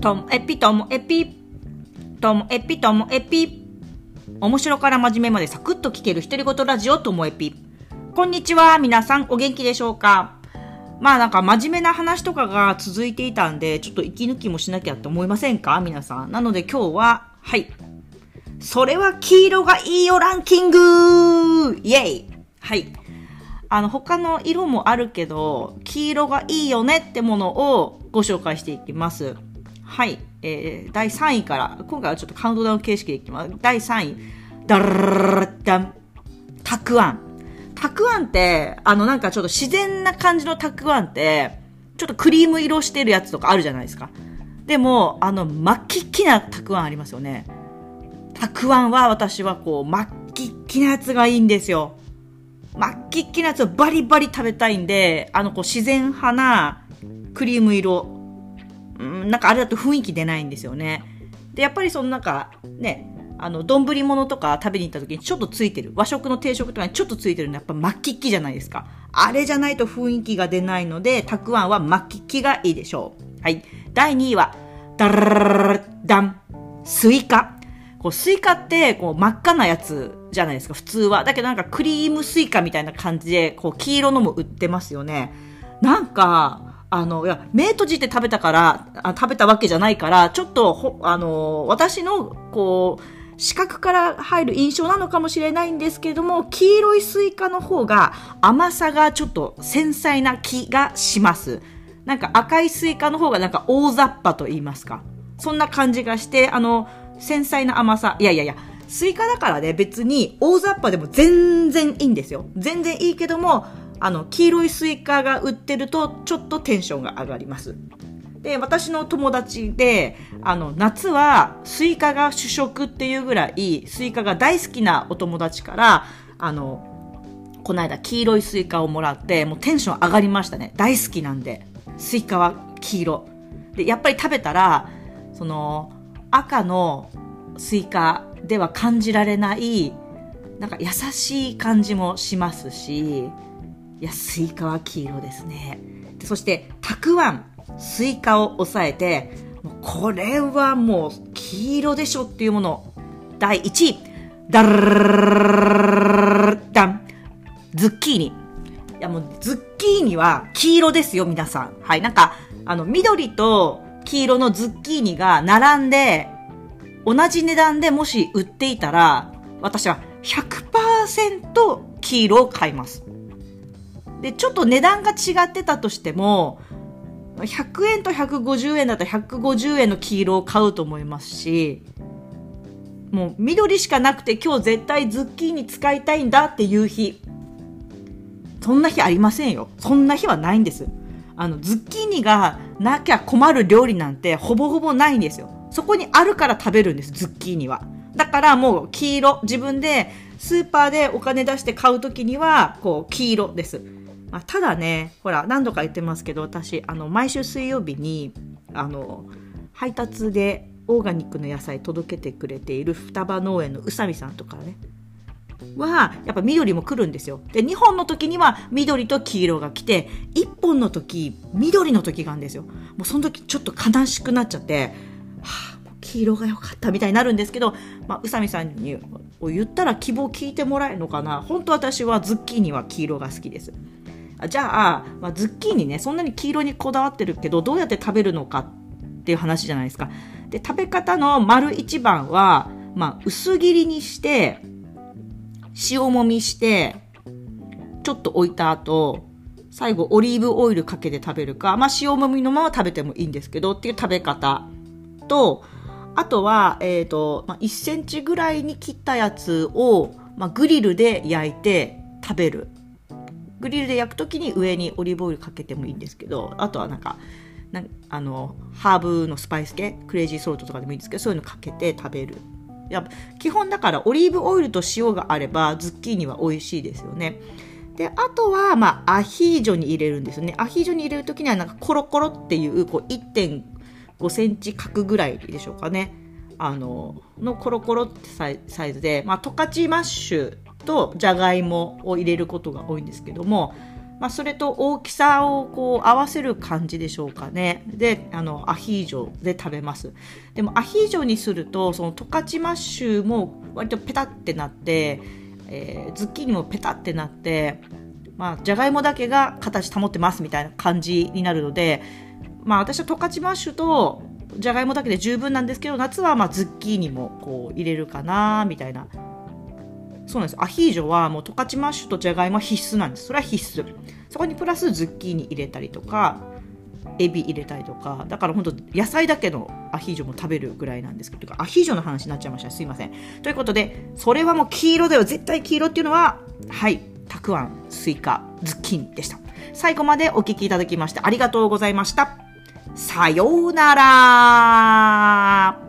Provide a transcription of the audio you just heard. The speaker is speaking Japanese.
ともえぴともえぴともえぴともえぴ面白から真面目までサクッと聞ける独り言ラジオともえぴこんにちは皆さんお元気でしょうか？まあなんか真面目な話とかが続いていたんでちょっと息抜きもしなきゃって思いませんか？皆さん。なので今日ははい。それは黄色がいいよランキング！イェイ！はい。あの、他の色もあるけど、黄色がいいよねってものをご紹介していきます。はい。えー、第3位から、今回はちょっとカウントダウン形式でいきます。第3位。ダラダン。たくあん。たくあんって、あのなんかちょっと自然な感じのたくあんって、ちょっとクリーム色してるやつとかあるじゃないですか。でも、あの、真っ黄っきなたくあんありますよね。たくあんは私はこう、真っ黄っきなやつがいいんですよ。真っ黄っきなやつをバリバリ食べたいんで、あの、こう、自然派なクリーム色。うん、なんかあれだと雰囲気出ないんですよね。で、やっぱりそのなんか、ね、あの、丼物とか食べに行った時にちょっとついてる。和食の定食とかにちょっとついてるのやっぱ真っ黄っきじゃないですか。あれじゃないと雰囲気が出ないので、たくあんは真っ黄っきがいいでしょう。はい。第2位は、ダラダン、スイカ。こう、スイカって、こう、真っ赤なやつじゃないですか、普通は。だけどなんかクリームスイカみたいな感じで、こう、黄色のも売ってますよね。なんか、あの、いや、目閉じて食べたから、あ食べたわけじゃないから、ちょっと、ほ、あの、私の、こう、視覚から入る印象なのかもしれないんですけれども、黄色いスイカの方が甘さがちょっと繊細な気がします。なんか赤いスイカの方がなんか大雑把と言いますか。そんな感じがして、あの、繊細な甘さ。いやいやいや、スイカだからね、別に大雑把でも全然いいんですよ。全然いいけども、あの、黄色いスイカが売ってると、ちょっとテンションが上がります。で、私の友達で、あの、夏はスイカが主食っていうぐらい、スイカが大好きなお友達から、あの、この間黄色いスイカをもらって、もうテンション上がりましたね。大好きなんで。スイカは黄色。で、やっぱり食べたら、その、赤のスイカでは感じられないなんか優しい感じもしますしいやスイカは黄色ですねでそしてたくあんスイカを抑えてこれはもう黄色でしょっていうもの第1位ダダンズッキーニいやもうズッキーニは黄色ですよ皆さんはいなんかあの緑と黄色のズッキーニが並んで、同じ値段でもし売っていたら、私は100%黄色を買います。で、ちょっと値段が違ってたとしても、100円と150円だったら150円の黄色を買うと思いますし、もう緑しかなくて今日絶対ズッキーニ使いたいんだっていう日、そんな日ありませんよ。そんな日はないんです。あの、ズッキーニがなきゃ困る料理なんてほぼほぼないんですよ。そこにあるから食べるんです、ズッキーニは。だからもう黄色、自分でスーパーでお金出して買うときには、こう、黄色です。まあ、ただね、ほら、何度か言ってますけど、私、あの、毎週水曜日に、あの、配達でオーガニックの野菜届けてくれている双葉農園の宇佐美さんとかね、は、やっぱ緑も来るんですよ。で、2本の時には緑と黄色が来て、1本の時、緑の時があるんですよ。もうその時ちょっと悲しくなっちゃって、はあ、黄色が良かったみたいになるんですけど、まあ、宇佐美さんにを言ったら希望聞いてもらえるのかな。本当私はズッキーニは黄色が好きです。じゃあ、まあ、ズッキーニね、そんなに黄色にこだわってるけど、どうやって食べるのかっていう話じゃないですか。で、食べ方の丸一番は、まあ、薄切りにして、塩もみして、ちょっと置いた後、最後オリーブオイルかけて食べるか、まあ塩もみのまま食べてもいいんですけどっていう食べ方と、あとは、えっ、ー、と、まあ、1センチぐらいに切ったやつを、まあ、グリルで焼いて食べる。グリルで焼くときに上にオリーブオイルかけてもいいんですけど、あとはなんか、なあの、ハーブのスパイス系、クレイジーソルトとかでもいいんですけど、そういうのかけて食べるや基本だからオリーブオイルと塩があればズッキーニは美味しいですよね。で、あとは、まあ、アヒージョに入れるんですよね。アヒージョに入れるときには、なんかコロコロっていう、こう、1.5センチ角ぐらいでしょうかね。あの、のコロコロってサイサイズで、まあ、十勝マッシュとじゃがいもを入れることが多いんですけども、まあ、それと大きさをこう合わせる感じでしょうかね。で、あの、アヒージョで食べます。でもアヒージョにすると、その十勝マッシュも割とペタってなって、えー、ズッキーニもペタってなって、まあ、じゃがいもだけが形保ってますみたいな感じになるので、まあ、私は十勝マッシュとじゃがいもだけで十分なんですけど、夏はまあズッキーニもこう入れるかな、みたいなそうなんです。アヒージョはもう十勝マッシュとじゃがいもは必須なんです。それは必須。そこにプラスズッキーニ入れたりとか、エビ入れたりとか、だから本当野菜だけのアヒージョも食べるぐらいなんですけど、アヒージョの話になっちゃいました。すいません。ということで、それはもう黄色だよ。絶対黄色っていうのは、はい、たくあん、スイカ、ズッキーニでした。最後までお聞きいただきましてありがとうございました。さようなら